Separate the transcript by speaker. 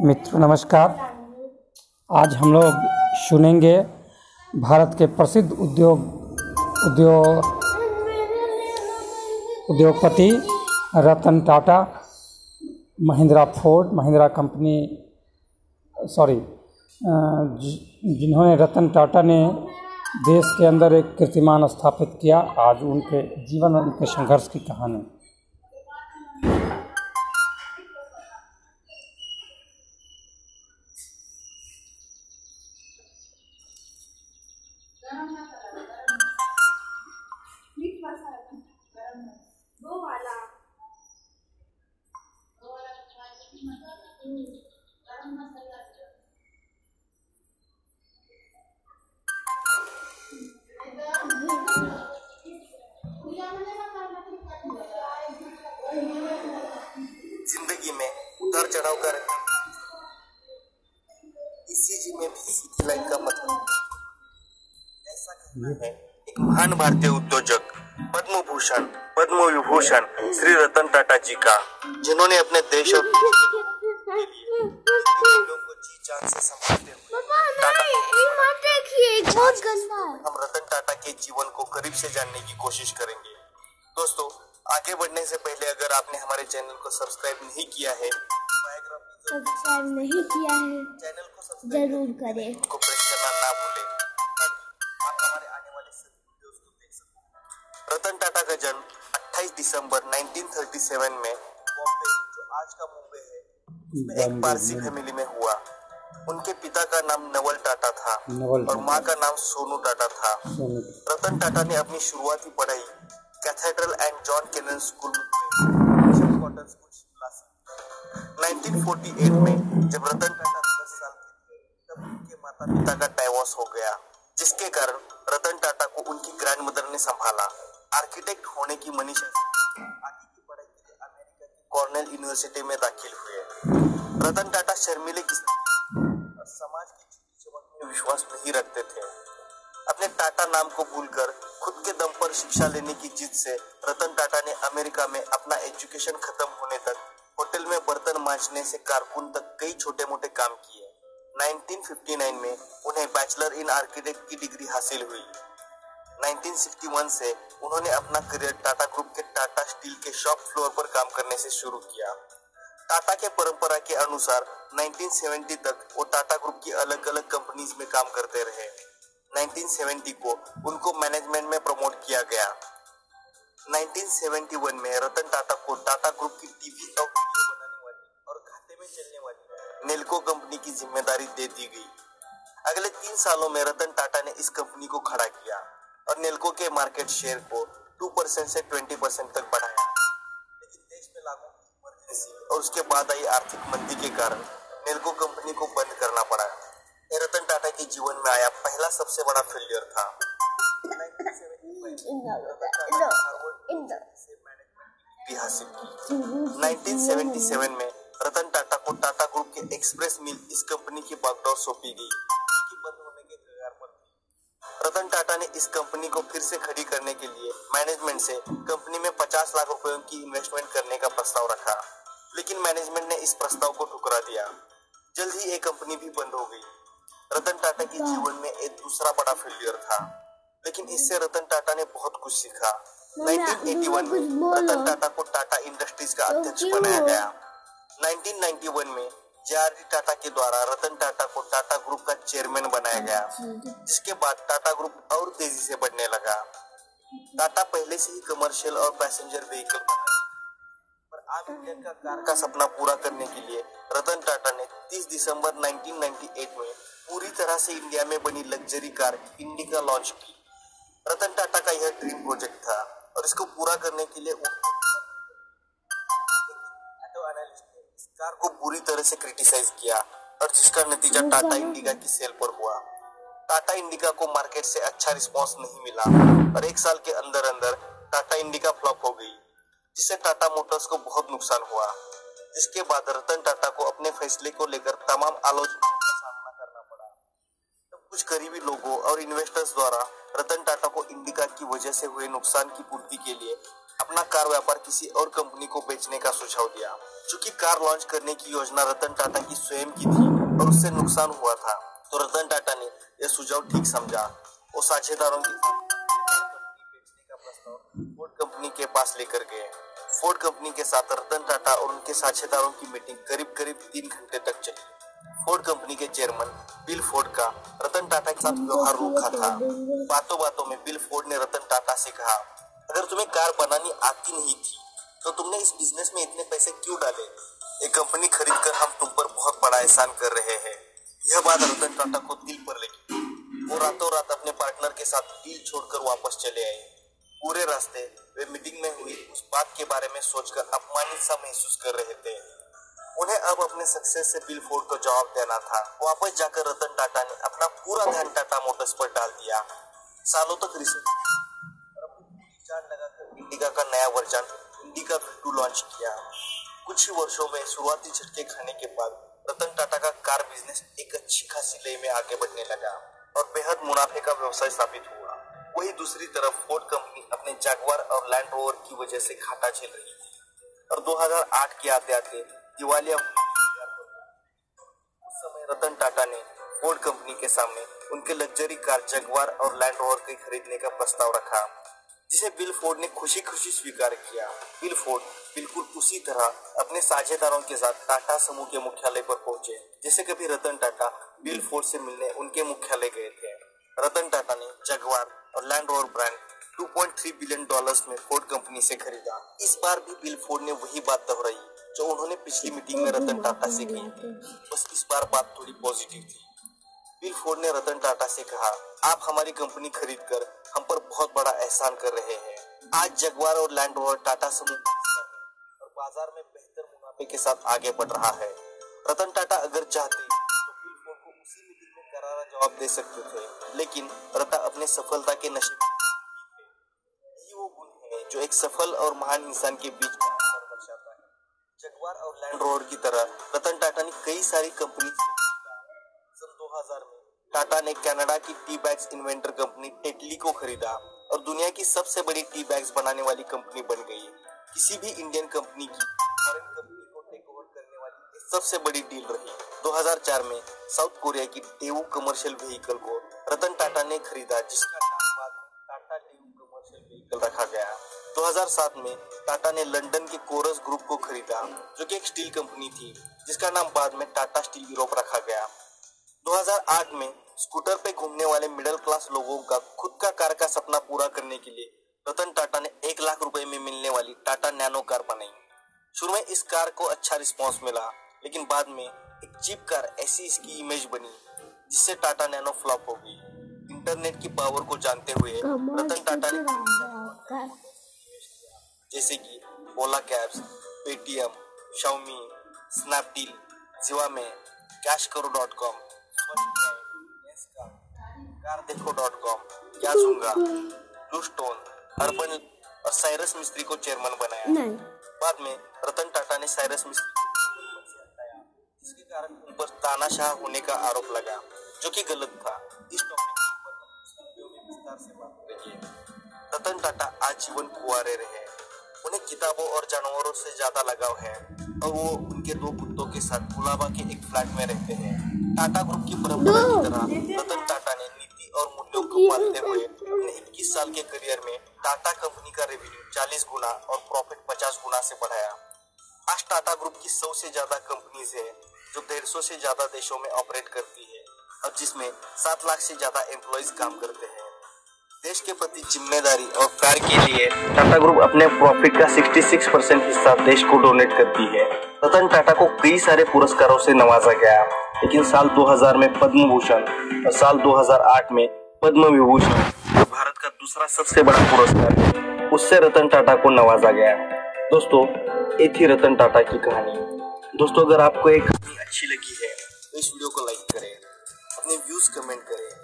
Speaker 1: मित्र, नमस्कार। आज हम लोग सुनेंगे भारत के प्रसिद्ध उद्योग उद्योग, उद्योगपति Ratan Tata, Mahindra Ford, Mahindra company sorry जिन्होंने रतन टाटा ने देश के अंदर एक कीर्तिमान स्थापित किया, आज उनके जीवन और उनके संघर्ष की कहानी।
Speaker 2: चढ़ाव कर इसी जी में भी सीधी लाइन का मतलब ऐसा कहना है एक महान भारतीय उद्योजक पद्म भूषण पद्म विभूषण श्री रतन टाटा जी का जिन्होंने अपने देश और हम रतन टाटा के जीवन को करीब से जानने की कोशिश करेंगे। दोस्तों आगे बढ़ने से पहले अगर आपने हमारे चैनल को सब्सक्राइब नहीं किया है
Speaker 3: सब्सक्राइब नहीं किया है
Speaker 2: चैनल को
Speaker 3: ज़रूर करें।
Speaker 2: को प्रेस करना ना भूलें आप हमारे आने वाले वीडियोस को देख सकें। रतन टाटा का जन्म 28 दिसंबर 1937 में बॉम्बे जो आज का मुंबई है उसमें एक पारसी फैमिली में। हुआ। उनके पिता का नाम नवल टाटा था और माँ का नाम सोनू टाटा था। रतन टाटा ने अपनी शुरुआती पढ़ाई cathedral and John Connon school में कॉटन स्कूल 1948 में जब रतन टाटा 10 साल के थे, तब उनके माता पिता का डाइवोर्स हो गया, जिसके कारण रतन टाटा को उनकी ग्रैंडमदर ने संभाला। आर्किटेक्ट होने की मनीषा से आगे की पढ़ाई के लिए अमेरिका की कॉर्नेल यूनिवर्सिटी में दाखिल हुए। रतन टाटा शर्मिले और समाज की झूठी चमक में विश्वास नहीं रखते थे। अपने टाटा नाम को भूलकर खुद के दम पर शिक्षा लेने की जिद से रतन टाटा ने अमेरिका में अपना एजुकेशन खत्म होने तक में से कारकुन तक कई छोटे मोटे काम किए। 1959 में उन्हें बैचलर इन आर्किटेक्ट की डिग्री हासिल हुई। 1961 से उन्होंने अपना करियर टाटा ग्रुप के टाटा स्टील के शॉप फ्लोर पर काम करने से शुरू किया। टाटा के परंपरा के अनुसार 1970 तक वो टाटा ग्रुप की अलग अलग कंपनीज़ में काम करते रहे। 1970 को उनको मैनेजमेंट में प्रमोट किया गया। 1971 में रतन टाटा को टाटा ग्रुप की टीवी और में चलने वाली नेल्को कंपनी की ज़िम्मेदारी दे दी गई। अगले तीन सालों में रतन टाटा ने इस कंपनी को खड़ा किया और नेल्को के मार्केट शेयर को 2 परसेंट से 20 परसेंट तक बढ़ाया। लेकिन देश में लागू और उसके बाद आई आर्थिक मंदी के कारण नेल्को कंपनी को बंद करना पड़ा। ये रतन टाटा के जीवन में आया पहला सबसे बड़ा फेलियर था। 1975
Speaker 3: इंदा
Speaker 2: रतन टाटा ने हार्वर्ड
Speaker 3: इंदा
Speaker 2: से मैनेजमेंट की डिग्री हासिल की 1977 में रतन टाटा को टाटा ग्रुप के एक्सप्रेस मिल इस कंपनी की बागडोर सौंपी गई जो बंद होने के कगार पर थी रतन टाटा ने इस कंपनी को फिर से खड़ी करने के लिए मैनेजमेंट से कंपनी में 50 लाख रुपयों की इन्वेस्टमेंट करने का प्रस्ताव रखा। लेकिन मैनेजमेंट ने इस प्रस्ताव को ठुकरा दिया। जल्द ही ये कंपनी भी बंद हो गई। रतन टाटा के जीवन में एक दूसरा बड़ा फेलियर था। लेकिन इससे रतन टाटा ने बहुत कुछ सीखा।
Speaker 3: मम्मी,
Speaker 2: 1981 में रतन टाटा को टाटा इंडस्ट्रीज़ का अध्यक्ष बनाया गया। 1991 में जेआरडी टाटा के द्वारा, रतन टाटा को टाटा ग्रुप का चेयरमैन बनाया गया। जिसके बाद टाटा ग्रुप और तेज़ी से बढ़ने लगा। टाटा पहले से ही कमर्शियल और पैसेंजर व्हीकल पर आम इंडियन का कार का सपना पूरा करने के लिए रतन टाटा ने 30 दिसंबर 1998 में पूरी तरह से इंडिया में बनी लग्जरी कार इंडिका लॉन्च की। रतन टाटा का यह ड्रीम प्रोजेक्ट था और इसको पूरा करने के लिए ने इस कार को बुरी तरह से क्रिटिसाइज किया और जिसका नतीजा टाटा इंडिका की सेल पर हुआ। टाटा इंडिका को मार्केट से अच्छा रिस्पांस नहीं मिला और एक साल के अंदर अंदर टाटा इंडिका फ्लॉप हो गई जिससे टाटा मोटर्स को बहुत नुकसान हुआ। जिसके बाद रतन टाटा को अपने फैसले को लेकर तमाम आलोचनाओं का सामना करना पड़ा। तब कुछ गरीबी लोगों और इन्वेस्टर्स द्वारा रतन टाटा को इंडिका की वजह से हुए नुकसान की पूर्ति के लिए अपना कार व्यापार किसी और कंपनी को बेचने का सुझाव दिया। चूँकि कार लॉन्च करने की योजना रतन टाटा की स्वयं की थी और उससे नुकसान हुआ था तो रतन टाटा ने यह सुझाव ठीक समझा और साझेदारों की फोर्ड कंपनी के पास लेकर गए। फोर्ड कंपनी के साथ रतन टाटा और उनके साझेदारों की मीटिंग करीब करीब तीन घंटे तक चली। फोर्ड कंपनी के चेयरमैन बिल फोर्ड का रतन टाटा के साथ व्यवहार रूखा था। बातों बातों में बिल फोर्ड ने रतन टाटा से कहा अगर तुम्हें कार बनानी आती नहीं थी तो तुमने इस बिज़नेस में इतने पैसे क्यों डाले? एक कंपनी खरीद कर हम तुम पर बहुत बड़ा एहसान कर रहे हैं। यह बात रतन टाटा को दिल पर लगी। वो रातों रात अपने पार्टनर के साथ डील छोड़कर वापस चले आए। पूरे रास्ते वे मीटिंग में हुई उस बात के बारे में सोचकर अपमानित सा महसूस कर रहे थे। उन्हें अब अपने सक्सेस से बिल फोर्ड को जवाब देना था। वापस जाकर रतन टाटा ने अपना पूरा ध्यान टाटा मोटर्स पर डाल दिया। सालों तक रिसर्च इंडिका का नया वर्जन इंडिका टू लॉन्च किया। कुछ ही वर्षों में शुरुआती झटके खाने के बाद रतन टाटा का कार बिज़नेस एक अच्छी खासी लय में आगे बढ़ने लगा और बेहद मुनाफे का व्यवसाय साबित हुआ। वही दूसरी तरफ़ फोर्ड कंपनी अपने जैगवार और लैंड रोवर की वजह से घाटा झेल रही थी और 2008 के आते आते दिवालिया उस समय रतन टाटा ने फोर्ड कंपनी के सामने उनके लग्जरी कार जगवार और लैंड रोवर के खरीदने का प्रस्ताव रखा। जिसे बिल फोर्ड ने खुशी खुशी स्वीकार किया। बिल फोर्ड बिल्कुल उसी तरह अपने साझेदारों के साथ टाटा समूह के मुख्यालय पर पहुँचे। जैसे कभी रतन टाटा बिल फोर्ड से मिलने उनके मुख्यालय गए थे। रतन टाटा ने जगवार और Land Rover brand 2.3 billion dollars में फोर्ड कंपनी से खरीदा। इस बार भी बिल फोर्ड ने वही बात दोहराई, जो उन्होंने पिछली मीटिंग में रतन टाटा से की थी। बस इस बार बात थोड़ी पॉजिटिव थी। बिल फोर्ड ने रतन टाटा से कहा, आप हमारी कंपनी खरीद कर हम पर बहुत बड़ा एहसान कर रहे हैं। आज जगवार और लैंड रोवर टाटा समूह और बाज़ार में बेहतर मुनाफे के साथ आगे बढ़ रहा है। रतन टाटा अगर चाहते तो को उसी मीटिंग में करारा जवाब दे सकते थे। लेकिन रता अपने सफलता के नशे यही वो गुण है जो एक सफल और महान इंसान के बीच का असर दर्शाता है। जगवार और लैंड रोवर की तरह रतन टाटा ने कई सारी कंपनी सन 2000 में टाटा ने कनाडा की tea bags inventor company Tetley को खरीदा और दुनिया की सबसे बड़ी टी बैग्स बनाने वाली कंपनी बन गई। किसी भी इंडियन कंपनी की फॉरेन कंपनी को टेक ओवर करने वाली सबसे बड़ी डील रही। 2004 में साउथ कोरिया की डेवू कमर्शियल व्हीकल को रतन टाटा ने खरीदा, जिसका नाम बाद में टाटा डेवू कमर्शियल व्हीकल रखा गया। 2007 में टाटा ने लंदन के कोरस ग्रुप को खरीदा, जो कि एक स्टील कंपनी थी, जिसका नाम बाद में टाटा स्टील यूरोप रखा गया। 2008 में स्कूटर पे घूमने वाले मिडिल क्लास लोगों का खुद का कार का सपना पूरा करने के लिए रतन टाटा ने एक लाख रुपए में मिलने वाली टाटा नैनो कार बनाई। शुरू में इस कार को अच्छा रिस्पांस मिला लेकिन बाद में एक चीप कार ऐसी इसकी इमेज बनी जिससे टाटा नैनो फ्लॉप हो गई। इंटरनेट की पावर को जानते हुए रतन टाटा ने जैसे कि Ola cabs Paytm Xiaomi Snapdeal Zivame CashKaro dot com CarDekho dot com क्या सूँगा ब्लू स्टोन अर्बन और साइरस मिस्त्री को चेयरमैन बनाया।
Speaker 3: नहीं।
Speaker 2: बाद में रतन टाटा ने साइरस मिस्त्री जिसके कारण उन पर तानाशाह होने का आरोप लगा जो कि गलत था। इस टॉपिक रतन टाटा आजीवन कुआरे रहे उन्हें किताबों और जानवरों से ज़्यादा लगाव है और वो उनके दो कुत्तों के साथ गुलाबा के एक फ्लैट में रहते हैं। टाटा ग्रुप की परंपरा की तरह रतन टाटा हुए अपने 21 साल के करियर में टाटा कंपनी का रेवेन्यू 40 गुना और प्रॉफिट 50 गुना से बढ़ाया। आज टाटा ग्रुप की सौ से ज़्यादा कंपनीज़ है जो डेढ़ सौ से ज़्यादा देशों में ऑपरेट करती है और जिसमें सात लाख से ज़्यादा एम्प्लॉयज़ काम करते हैं। देश के प्रति ज़िम्मेदारी और प्यार के लिए टाटा ग्रुप अपने प्रॉफिट का 66 परसेंट हिस्सा देश को डोनेट करती है। रतन टाटा को कई सारे पुरस्कारों से नवाजा गया लेकिन साल 2000 में पद्म भूषण और साल 2008 में पद्म विभूषण भारत का दूसरा सबसे बड़ा पुरस्कार. है उससे रतन टाटा को नवाजा गया. दोस्तों ये थी रतन टाटा की कहानी. दोस्तों, अगर आपको एक कहानी अच्छी लगी है तो इस वीडियो को लाइक करें. अपने व्यूज़ कमेंट करें.